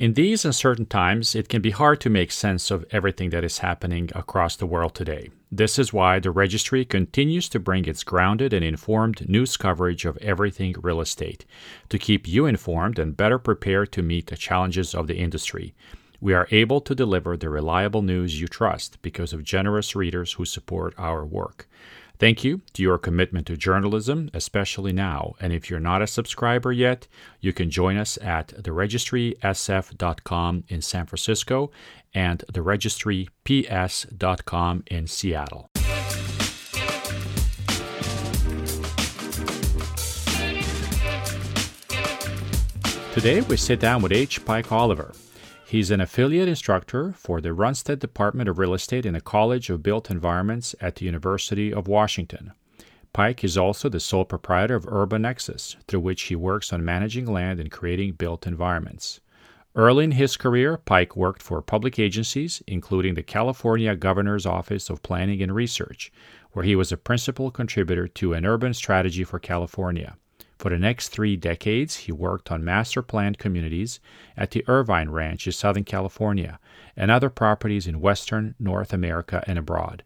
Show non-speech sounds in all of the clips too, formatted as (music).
In these uncertain times, it can be hard to make sense of everything that is happening across the world today. This is why the registry continues to bring its grounded and informed news coverage of everything real estate to keep you informed and better prepared to meet the challenges of the industry. We are able to deliver the reliable news you trust because of generous readers who support our work. Thank you to your commitment to journalism, especially now. And if you're not a subscriber yet, you can join us at theregistrysf.com in San Francisco and theregistryps.com in Seattle. Today, we sit down with H. Pike Oliver. He's an affiliate instructor for the Runstad Department of Real Estate in the College of Built Environments at the University of Washington. Pike is also the sole proprietor of Urban Nexus, through which he works on managing land and creating built environments. Early in his career, Pike worked for public agencies, including the California Governor's Office of Planning and Research, where he was a principal contributor to an urban strategy for California. For the next three decades, he worked on master planned communities at the Irvine Ranch in Southern California and other properties in Western North America and abroad.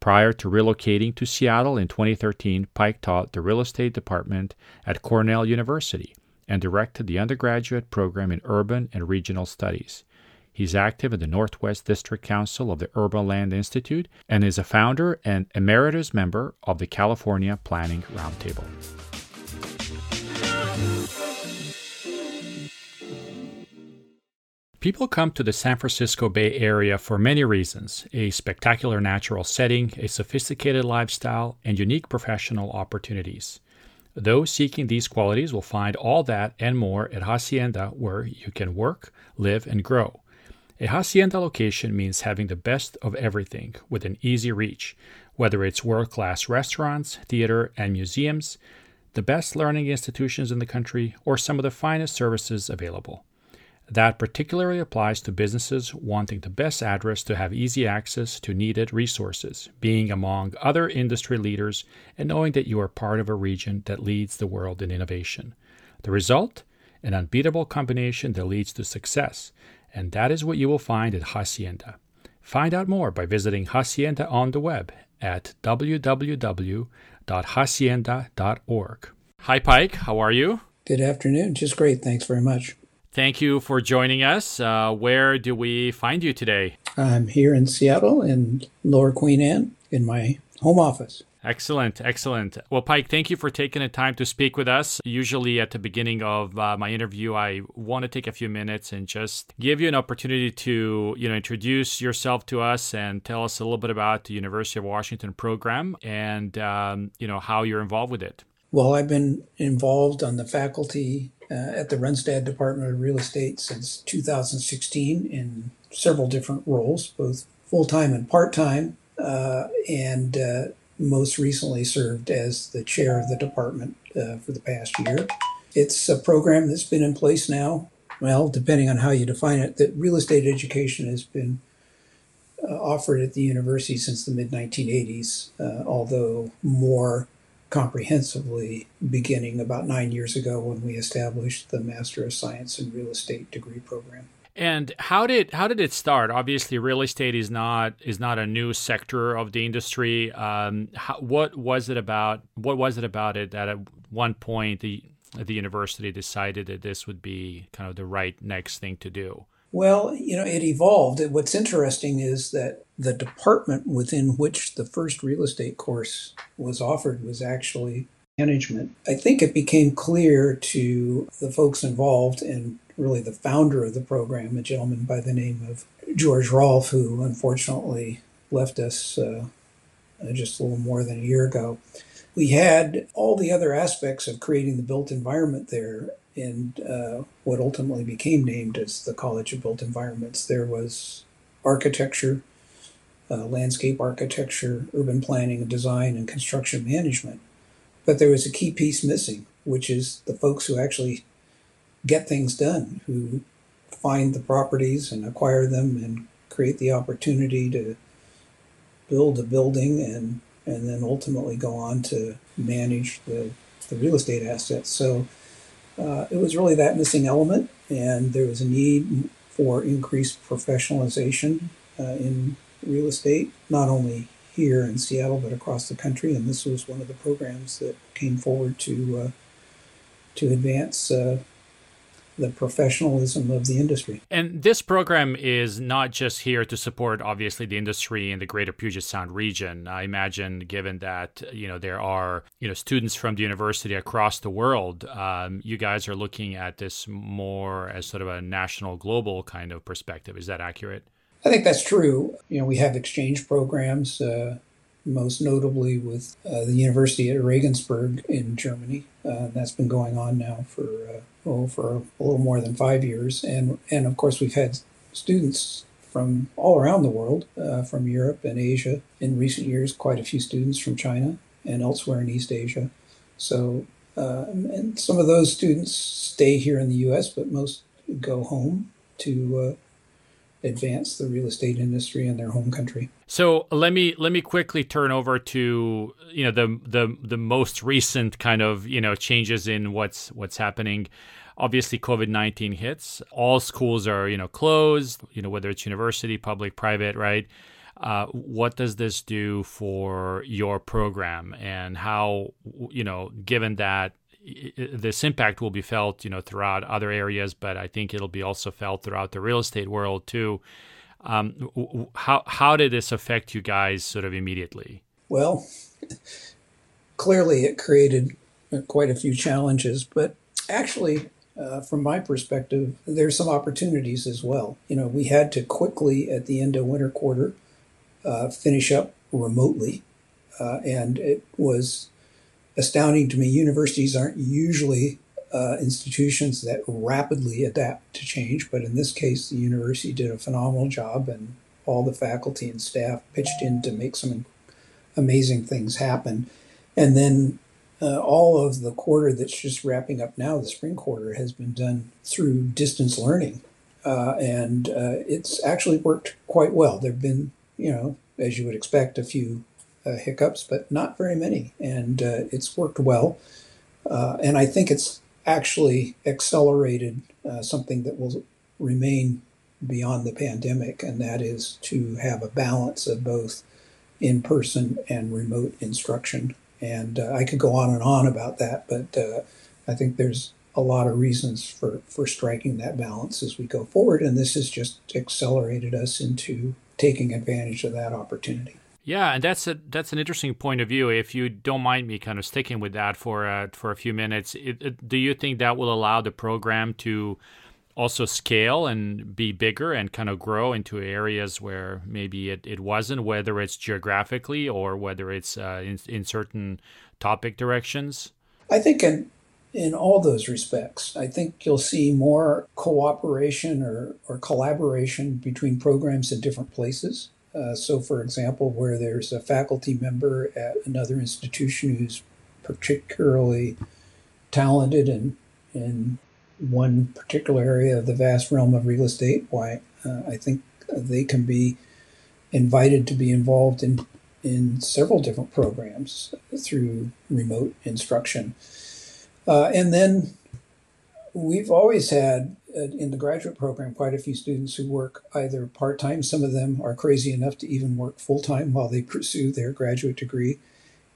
Prior to relocating to Seattle in 2013, Pike taught the real estate department at Cornell University and directed the undergraduate program in urban and regional studies. He's active in the Northwest District Council of the Urban Land Institute and is a founder and emeritus member of the California Planning Roundtable. People come to the San Francisco Bay Area for many reasons a spectacular natural setting, a sophisticated lifestyle, and unique professional opportunities. Those seeking these qualities will find all that and more at Hacienda, where you can work, live, and grow. A Hacienda location means having the best of everything with an easy reach, whether it's world class restaurants, theater, and museums, the best learning institutions in the country, or some of the finest services available. That particularly applies to businesses wanting the best address to have easy access to needed resources, being among other industry leaders, and knowing that you are part of a region that leads the world in innovation. The result? An unbeatable combination that leads to success, and that is what you will find at Hacienda. Find out more by visiting Hacienda on the web at www.hacienda.org. Hi, Pike. How are you? Good afternoon. Just great. Thanks very much. Thank you for joining us. Uh, where do we find you today? I'm here in Seattle in Lower Queen Anne in my home office. Excellent, excellent. Well, Pike, thank you for taking the time to speak with us. Usually, at the beginning of uh, my interview, I want to take a few minutes and just give you an opportunity to, you know, introduce yourself to us and tell us a little bit about the University of Washington program and, um, you know, how you're involved with it. Well, I've been involved on the faculty uh, at the Runstad Department of Real Estate since 2016 in several different roles, both full time and part time, uh, and uh, most recently served as the chair of the department uh, for the past year. It's a program that's been in place now, well, depending on how you define it, that real estate education has been uh, offered at the university since the mid 1980s, uh, although more comprehensively beginning about nine years ago when we established the Master of Science in Real Estate degree program. And how did how did it start? Obviously, real estate is not is not a new sector of the industry. Um, how, what was it about? What was it about it that at one point the the university decided that this would be kind of the right next thing to do? Well, you know, it evolved. What's interesting is that the department within which the first real estate course was offered was actually management. I think it became clear to the folks involved and really the founder of the program, a gentleman by the name of George Rolfe, who unfortunately left us uh, just a little more than a year ago. We had all the other aspects of creating the built environment there and uh, what ultimately became named as the College of Built Environments. There was architecture, uh, landscape architecture, urban planning and design, and construction management. But there was a key piece missing, which is the folks who actually get things done, who find the properties and acquire them and create the opportunity to build a building and and then ultimately go on to manage the, the real estate assets. So uh, it was really that missing element, and there was a need for increased professionalization uh, in real estate, not only here in Seattle but across the country. And this was one of the programs that came forward to uh, to advance uh, the professionalism of the industry. And this program is not just here to support, obviously, the industry in the greater Puget Sound region. I imagine, given that you know there are you know students from the university across the world, um, you guys are looking at this more as sort of a national, global kind of perspective. Is that accurate? I think that's true. You know, we have exchange programs. Uh, most notably with uh, the University at Regensburg in Germany. Uh, that's been going on now for uh, oh, for a little more than five years, and and of course we've had students from all around the world, uh, from Europe and Asia. In recent years, quite a few students from China and elsewhere in East Asia. So, uh, and some of those students stay here in the U.S., but most go home to uh, advance the real estate industry in their home country. So let me let me quickly turn over to you know the the the most recent kind of you know changes in what's what's happening. Obviously, COVID nineteen hits. All schools are you know closed. You know whether it's university, public, private, right? Uh, what does this do for your program, and how you know given that this impact will be felt you know throughout other areas, but I think it'll be also felt throughout the real estate world too um, how how did this affect you guys sort of immediately? Well, (laughs) clearly it created quite a few challenges, but actually, uh, from my perspective, there's some opportunities as well. You know, we had to quickly at the end of winter quarter uh, finish up remotely, uh, and it was astounding to me. Universities aren't usually uh, institutions that rapidly adapt to change, but in this case, the university did a phenomenal job, and all the faculty and staff pitched in to make some amazing things happen. And then uh, all of the quarter that's just wrapping up now, the spring quarter, has been done through distance learning. Uh, and uh, it's actually worked quite well. There have been, you know, as you would expect, a few hiccups, but not very many. And uh, it's worked well. Uh, and I think it's actually accelerated uh, something that will remain beyond the pandemic, and that is to have a balance of both in person and remote instruction. And uh, I could go on and on about that, but uh, I think there's a lot of reasons for, for striking that balance as we go forward. And this has just accelerated us into taking advantage of that opportunity. Yeah, and that's a that's an interesting point of view. If you don't mind me kind of sticking with that for uh, for a few minutes, it, it, do you think that will allow the program to also scale and be bigger and kind of grow into areas where maybe it, it wasn't, whether it's geographically or whether it's uh, in, in certain topic directions? I think in in all those respects. I think you'll see more cooperation or, or collaboration between programs in different places. Uh, so, for example, where there's a faculty member at another institution who's particularly talented in, in one particular area of the vast realm of real estate, why uh, I think they can be invited to be involved in, in several different programs through remote instruction. Uh, and then we've always had Uh, in the graduate program quite a few students who work either part time. Some of them are crazy enough to even work full time while they (laughs) pursue their graduate degree.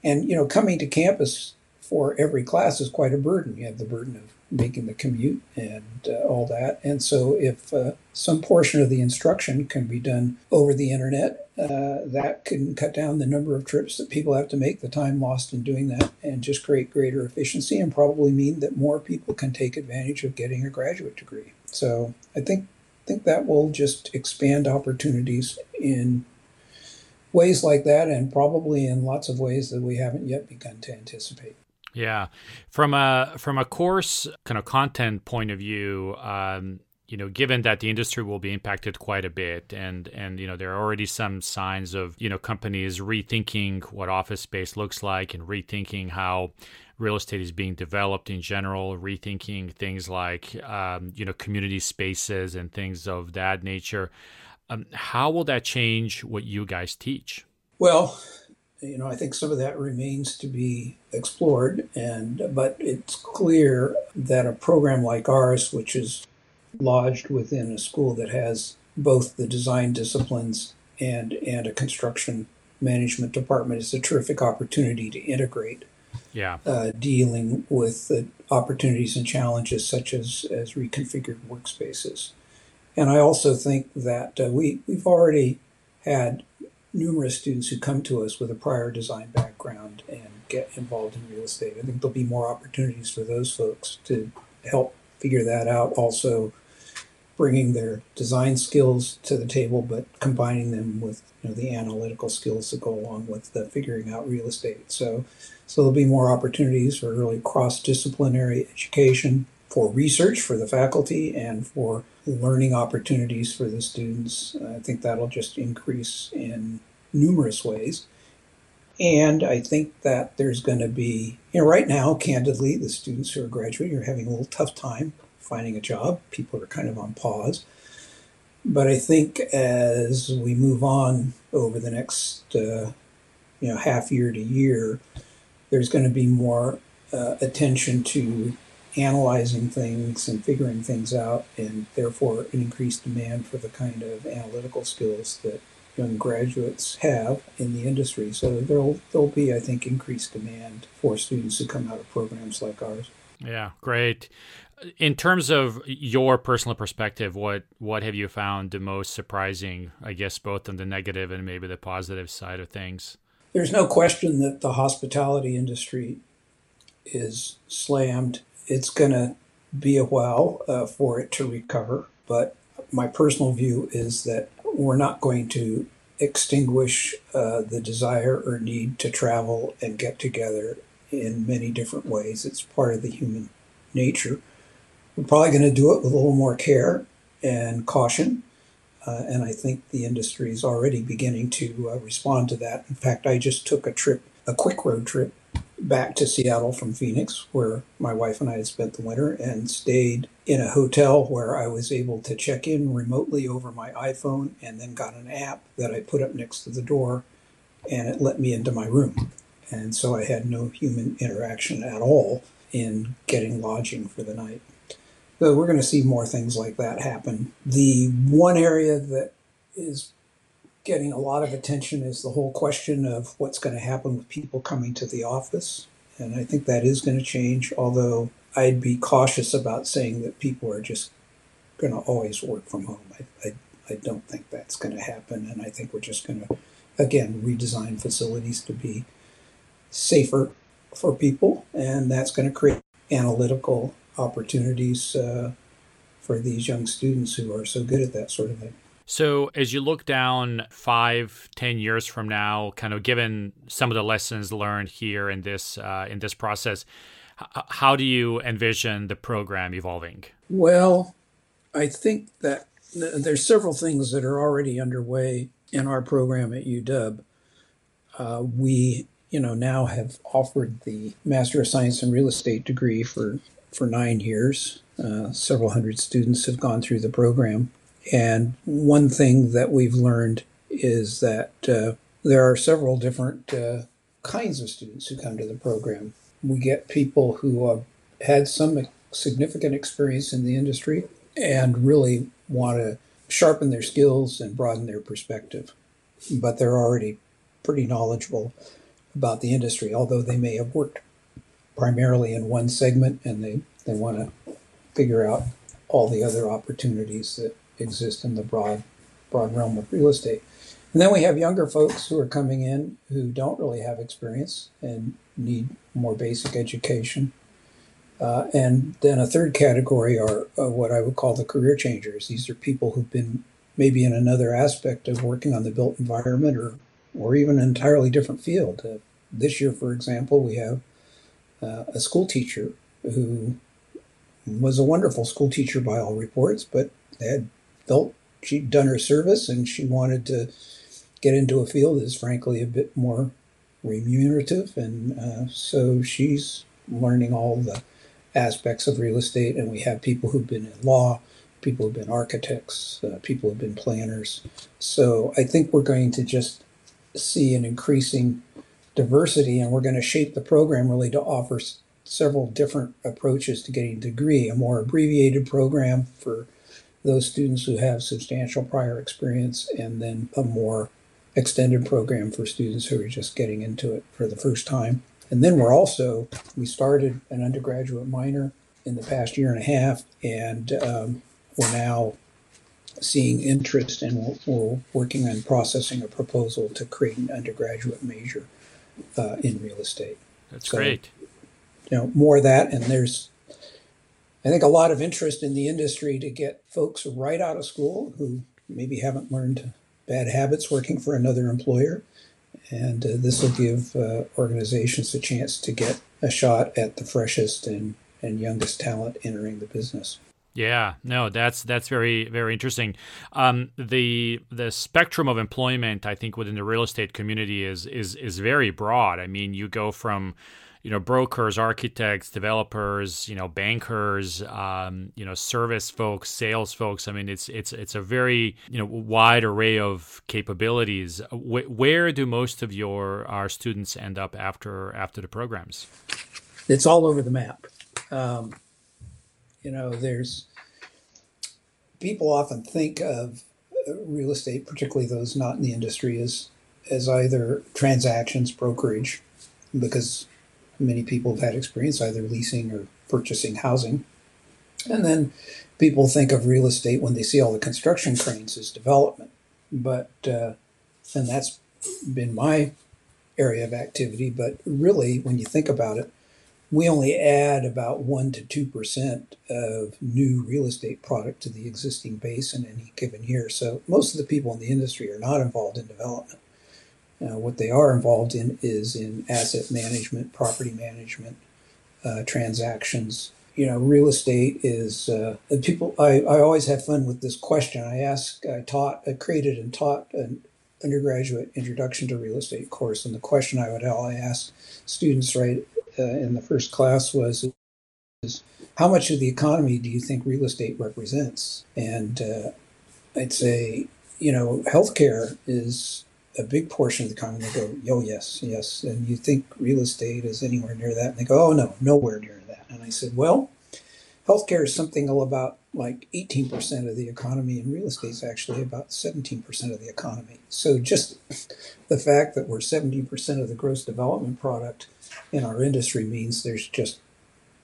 And, you know, coming to campus for every class is quite a burden. You have the burden of making the commute and uh, all that. And so, if uh, some portion of the instruction can be done over the internet, uh, that can cut down the number of trips that people have to make, the time lost in doing that, and just create greater efficiency and probably mean that more people can take advantage of getting a graduate degree. So, I think think that will just expand opportunities in ways like that and probably in lots of ways that we haven't yet begun to anticipate. Yeah, from a from a course kind of content point of view, um, you know, given that the industry will be impacted quite a bit, and and you know there are already some signs of you know companies rethinking what office space looks like and rethinking how real estate is being developed in general, rethinking things like um, you know community spaces and things of that nature. Um, how will that change what you guys teach? Well, you know, I think some of that remains to be explored, and but it's clear that a program like ours, which is lodged within a school that has both the design disciplines and and a construction management department, is a terrific opportunity to integrate. Yeah, uh, dealing with the opportunities and challenges such as as reconfigured workspaces, and I also think that uh, we we've already had numerous students who come to us with a prior design background and get involved in real estate. I think there'll be more opportunities for those folks to help figure that out. Also, bringing their design skills to the table, but combining them with you know, the analytical skills that go along with the figuring out real estate. So, so there'll be more opportunities for really cross-disciplinary education, for research for the faculty, and for learning opportunities for the students. I think that'll just increase in numerous ways. And I think that there's going to be, you know, right now, candidly, the students who are graduating are having a little tough time finding a job. People are kind of on pause. But I think as we move on over the next, uh, you know, half year to year, there's going to be more uh, attention to analyzing things and figuring things out, and therefore an increased demand for the kind of analytical skills that young graduates have in the industry. So there'll there'll be, I think, increased demand for students who come out of programs like ours. Yeah, great. In terms of your personal perspective, what what have you found the most surprising? I guess both on the negative and maybe the positive side of things. There's no question that the hospitality industry is slammed it's going to be a while uh, for it to recover. But my personal view is that we're not going to extinguish uh, the desire or need to travel and get together in many different ways. It's part of the human nature. We're probably going to do it with a little more care and caution. Uh, and I think the industry is already beginning to uh, respond to that. In fact, I just took a trip, a quick road trip back to Seattle from Phoenix, where my wife and I had spent the winter, and stayed in a hotel where I was able to check in remotely over my iPhone and then got an app that I put up next to the door and it let me into my room. And so I had no human interaction at all in getting lodging for the night. So we're going to see more things like that happen. The one area that is getting a lot of attention is the whole question of what's going to happen with people coming to the office. And I think that is going to change, although I'd be cautious about saying that people are just going to always work from home. I, I, I don't think that's going to happen. And I think we're just going to, again, redesign facilities to be safer for people. And that's going to create analytical opportunities uh, for these young students who are so good at that sort of thing. So, as you look down five, ten years from now, kind of given some of the lessons learned here in this uh, in this process, h- how do you envision the program evolving? Well, I think that there's several things that are already underway in our program at UW. Uh, we, you know, now have offered the Master of Science in Real Estate degree for for nine years. Uh, several hundred students have gone through the program. And one thing that we've learned is that uh, there are several different uh, kinds of students who come to the program. We get people who have had some significant experience in the industry and really want to sharpen their skills and broaden their perspective. But they're already pretty knowledgeable about the industry, although they may have worked primarily in one segment and they, they want to figure out all the other opportunities that exist in the broad broad realm of real estate. And then we have younger folks who are coming in who don't really have experience and need more basic education. Uh, and then a third category are uh, what I would call the career changers. These are people who've been maybe in another aspect of working on the built environment or, or even an entirely different field. Uh, this year, for example, we have uh, a school teacher who was a wonderful school teacher by all reports, but had felt she'd done her service and she wanted to get into a field that's frankly a bit more remunerative. And uh, so she's learning all the aspects of real estate. And we have people who've been in law, people who've been architects, uh, people who've been planners. So I think we're going to just see an increasing diversity, and we're going to shape the program really to offer several different approaches to getting a degree. A more abbreviated program for those students who have substantial prior experience, and then a more extended program for students who are just getting into it for the first time. And then we're also, we started an undergraduate minor in the past year and a half, and um, we're now seeing interest and we're, we're, working on processing a proposal to create an undergraduate major uh, in real estate. That's so, great. You know, more of that, and there's, I think, a lot of interest in the industry to get folks right out of school who maybe haven't learned bad habits working for another employer. And uh, this will give uh, organizations a chance to get a shot at the freshest and, and youngest talent entering the business. Yeah, no, that's that's very very interesting. Um, the the spectrum of employment, I think, within the real estate community is is is very broad. I mean, you go from you know brokers architects developers you know bankers um, you know service folks sales folks. I mean it's it's it's a very you know wide array of capabilities. Where do most of your our students end up after after the programs? It's all over the map. Um, you know, there's people often think of uh, real estate, particularly those not in the industry, as as either transactions, brokerage, because many people have had experience either leasing or purchasing housing. And then people think of real estate when they see all the construction cranes as development. But, uh, and that's been my area of activity. But really, when you think about it, we only add about 1 to 2% of new real estate product to the existing base in any given year. So most of the people in the industry are not involved in development. Uh, what they are involved in is in asset management, property management, uh, transactions. You know, real estate is uh, people. I, I always have fun with this question. I ask, I taught, I created and taught an undergraduate introduction to real estate course, and the question I would I ask students right uh, in the first class was is how much of the economy do you think real estate represents? And uh, I'd say, you know, healthcare is a big portion of the economy. They go, oh, yes, yes. And you think real estate is anywhere near that? And they go, oh, no, nowhere near that. And I said, well, healthcare is something about like 18% of the economy, and real estate is actually about 17% of the economy. So just (laughs) the fact that we're 70% of the gross development product in our industry means there's just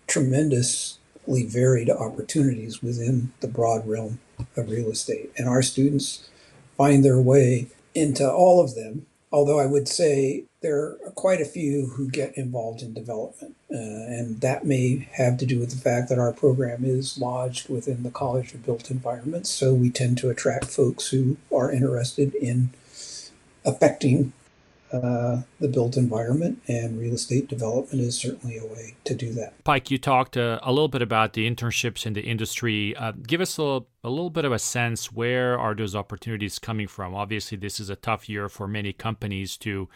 tremendously varied opportunities within the broad realm of real estate. And our students find their way into all of them. Although I would say there are quite a few who get involved in development. Uh, and that may have to do with the fact that our program is lodged within the College of Built Environments. So we tend to attract folks who are interested in affecting uh, the built environment, and real estate development is certainly a way to do that. Pike, you talked uh, a little bit about the internships in the industry. Uh, give us a little, a little bit of a sense where are those opportunities coming from? Obviously, this is a tough year for many companies to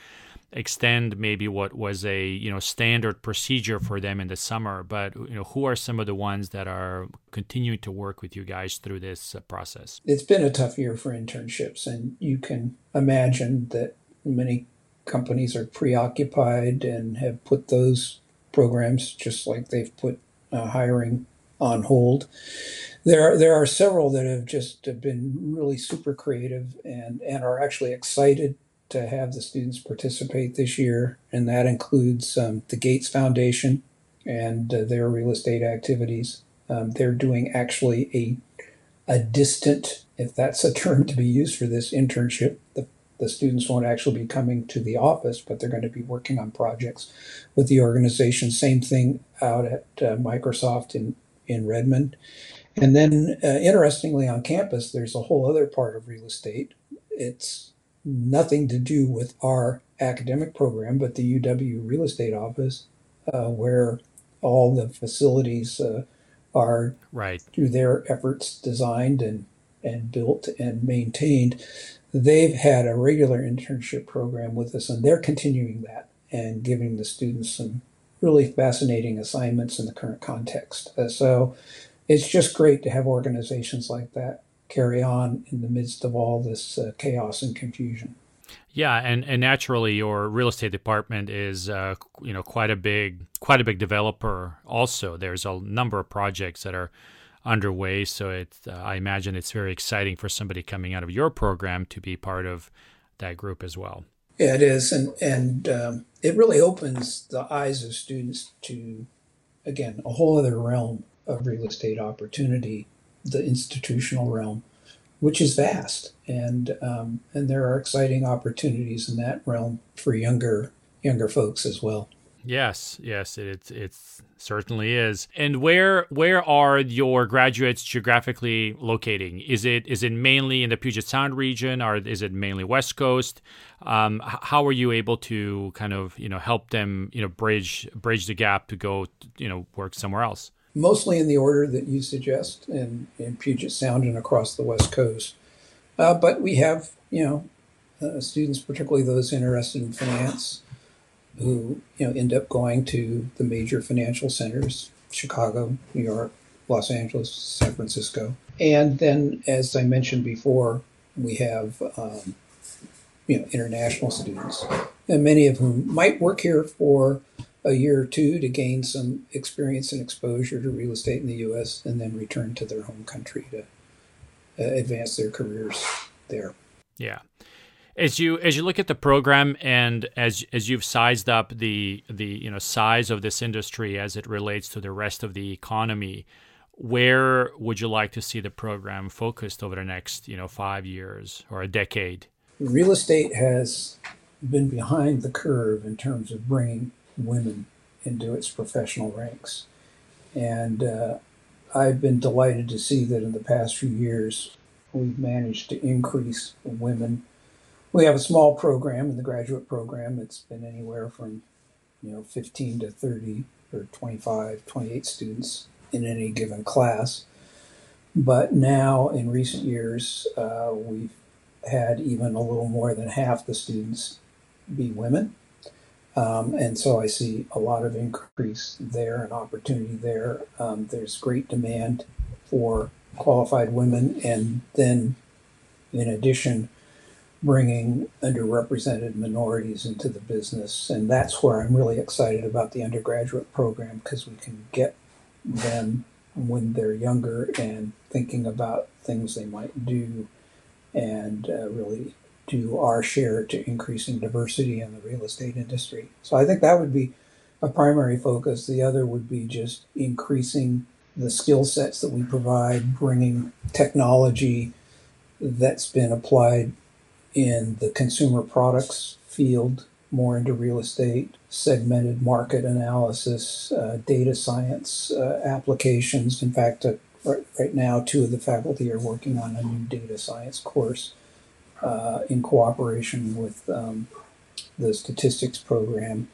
extend maybe what was a you know standard procedure for them in the summer but you know who are some of the ones that are continuing to work with you guys through this uh, process it's been a tough year for internships and you can imagine that many companies are preoccupied and have put those programs just like they've put uh, hiring on hold. There are, there are several that have just been really super creative and, and are actually excited to have the students participate this year, and that includes um, the Gates Foundation and uh, their real estate activities. Um, they're doing actually a a distant, if that's a term to be used for this internship, the the students won't actually be coming to the office, but they're going to be working on projects with the organization. Same thing out at uh, Microsoft in, in Redmond. And then, uh, interestingly, on campus, there's a whole other part of real estate. It's nothing to do with our academic program, but the UW real estate office, uh, where all the facilities uh, are, right. through their efforts, designed and, and built and maintained they've had a regular internship program with us, and they're continuing that and giving the students some really fascinating assignments in the current context. Uh, so it's just great to have organizations like that carry on in the midst of all this uh, chaos and confusion. Yeah, and, and naturally, your real estate department is uh, you know quite a big quite a big developer. Also, there's a number of projects that are underway. So it uh, I imagine it's very exciting for somebody coming out of your program to be part of that group as well. Yeah, it is, and and um, it really opens the eyes of students to again a whole other realm of real estate opportunity, the institutional realm which is vast, and um, and there are exciting opportunities in that realm for younger younger folks as well. Yes, yes, it it certainly is. And where where are your graduates geographically locating? Is it is it mainly in the Puget Sound region, or is it mainly West Coast? Um, how are you able to kind of you know help them you know bridge bridge the gap to go you know work somewhere else? mostly in the order that you suggest in, in Puget Sound and across the West Coast. Uh, but we have, you know, uh, students, particularly those interested in finance, who you know end up going to the major financial centers: Chicago, New York, Los Angeles, San Francisco, and then, as I mentioned before, we have um, you know international students, and many of whom might work here for a year or two to gain some experience and exposure to real estate in the U.S. and then return to their home country to uh, advance their careers there. Yeah. As you as you look at the program and as as you've sized up the the you know size of this industry as it relates to the rest of the economy, where would you like to see the program focused over the next you know five years or a decade? Real estate has been behind the curve in terms of bringing women into its professional ranks. And uh, I've been delighted to see that in the past few years, we've managed to increase women. We have a small program in the graduate program. It's been anywhere from, you know, 15 to 30 or 25, 28 students in any given class. But now, in recent years, uh, we've had even a little more than half the students be women. Um, and so I see a lot of increase there and opportunity there. Um, there's great demand for qualified women, and then in addition, bringing underrepresented minorities into the business. And that's where I'm really excited about the undergraduate program because we can get them when they're younger and thinking about things they might do and uh, really do our share to increasing diversity in the real estate industry. So I think that would be a primary focus. The other would be just increasing the skill sets that we provide, bringing technology that's been applied in the consumer products field more into real estate, segmented market analysis, uh, data science uh, applications. In fact, uh, right, right now, two of the faculty are working on a new data science course uh, in cooperation with um, the statistics program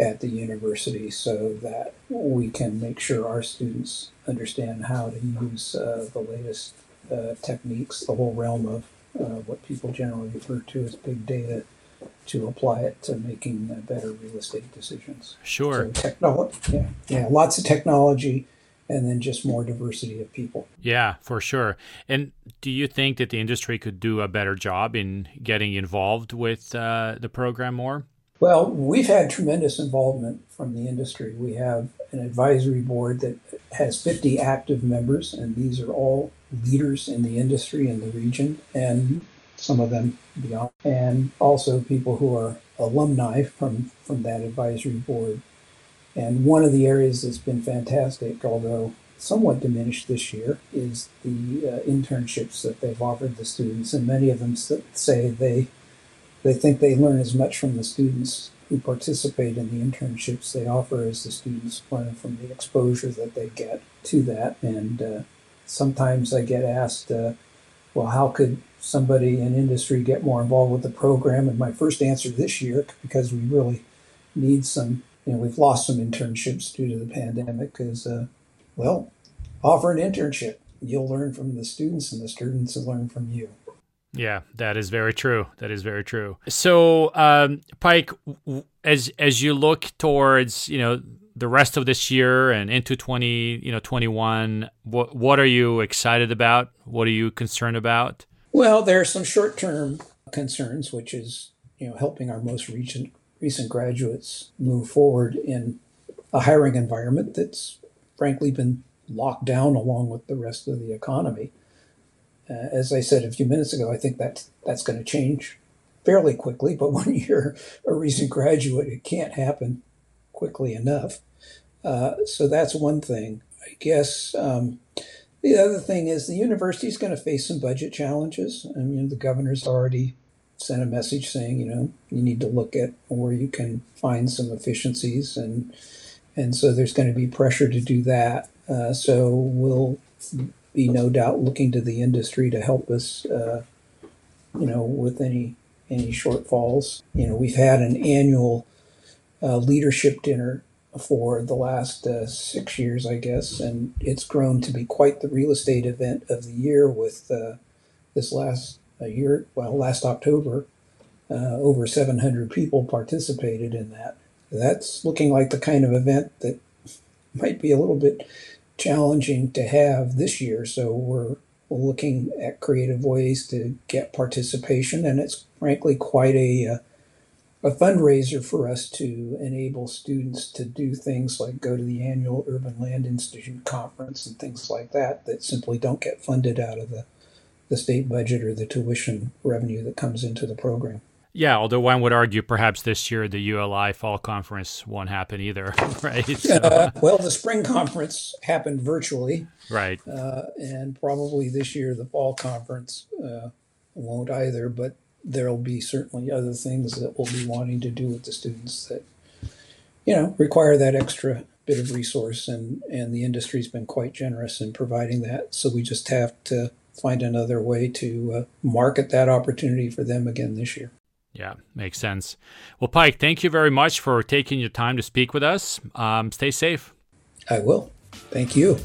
at the university so that we can make sure our students understand how to use uh, the latest uh, techniques, the whole realm of uh, what people generally refer to as big data, to apply it to making better real estate decisions. Sure. So technology, yeah, yeah, lots of technology and then just more diversity of people. Yeah, for sure. And do you think that the industry could do a better job in getting involved with uh, the program more? Well, we've had tremendous involvement from the industry. We have an advisory board that has 50 active members, and these are all leaders in the industry in the region, and some of them beyond, and also people who are alumni from, from that advisory board. And one of the areas that's been fantastic, although somewhat diminished this year, is the uh, internships that they've offered the students. And many of them say they they think they learn as much from the students who participate in the internships they offer as the students learn from the exposure that they get to that. And uh, sometimes I get asked, uh, well, how could somebody in industry get more involved with the program? And my first answer this year, because we really need some you know, we've lost some internships due to the pandemic is, uh, well, offer an internship. You'll learn from the students and the students will learn from you. Yeah, that is very true. That is very true. So, um, Pike, as as you look towards you know the rest of this year and into twenty you know twenty one, what what are you excited about? What are you concerned about? Well, there are some short term concerns, which is you know helping our most recent recent graduates move forward in a hiring environment that's frankly been locked down along with the rest of the economy. Uh, as I said a few minutes ago, I think that that's going to change fairly quickly. But (laughs) when you're a recent graduate, it can't happen quickly enough. Uh, so that's one thing. I guess um, the other thing is the university is going to face some budget challenges. I mean, the governor's already sent a message saying, you know, you need to look at where you can find some efficiencies, and and so there's going to be pressure to do that. Uh, so we'll be no doubt looking to the industry to help us, uh, you know, with any any shortfalls. You know, we've had an annual uh, leadership dinner for the last uh, six years, I guess, and it's grown to be quite the real estate event of the year. With uh, this last uh, year, well, last October, uh, over 700 people participated in that. That's looking like the kind of event that might be a little bit challenging to have this year. So we're looking at creative ways to get participation, and it's frankly quite a uh, a fundraiser for us to enable students to do things like go to the annual Urban Land Institute conference and things like that that simply don't get funded out of the, the state budget or the tuition revenue that comes into the program. Yeah, although one would argue perhaps this year the ULI fall conference won't happen either, (laughs) right? (laughs) So. Uh, well, the spring conference happened virtually. Right. Uh, and probably this year the fall conference uh, won't either, but there'll be certainly other things that we'll be wanting to do with the students that you know require that extra bit of resource and and the industry's been quite generous in providing that. So we just have to find another way to uh, market that opportunity for them again this year. Yeah makes sense. Well pike thank you very much for taking your time to speak with us. Um, stay safe. I will. Thank you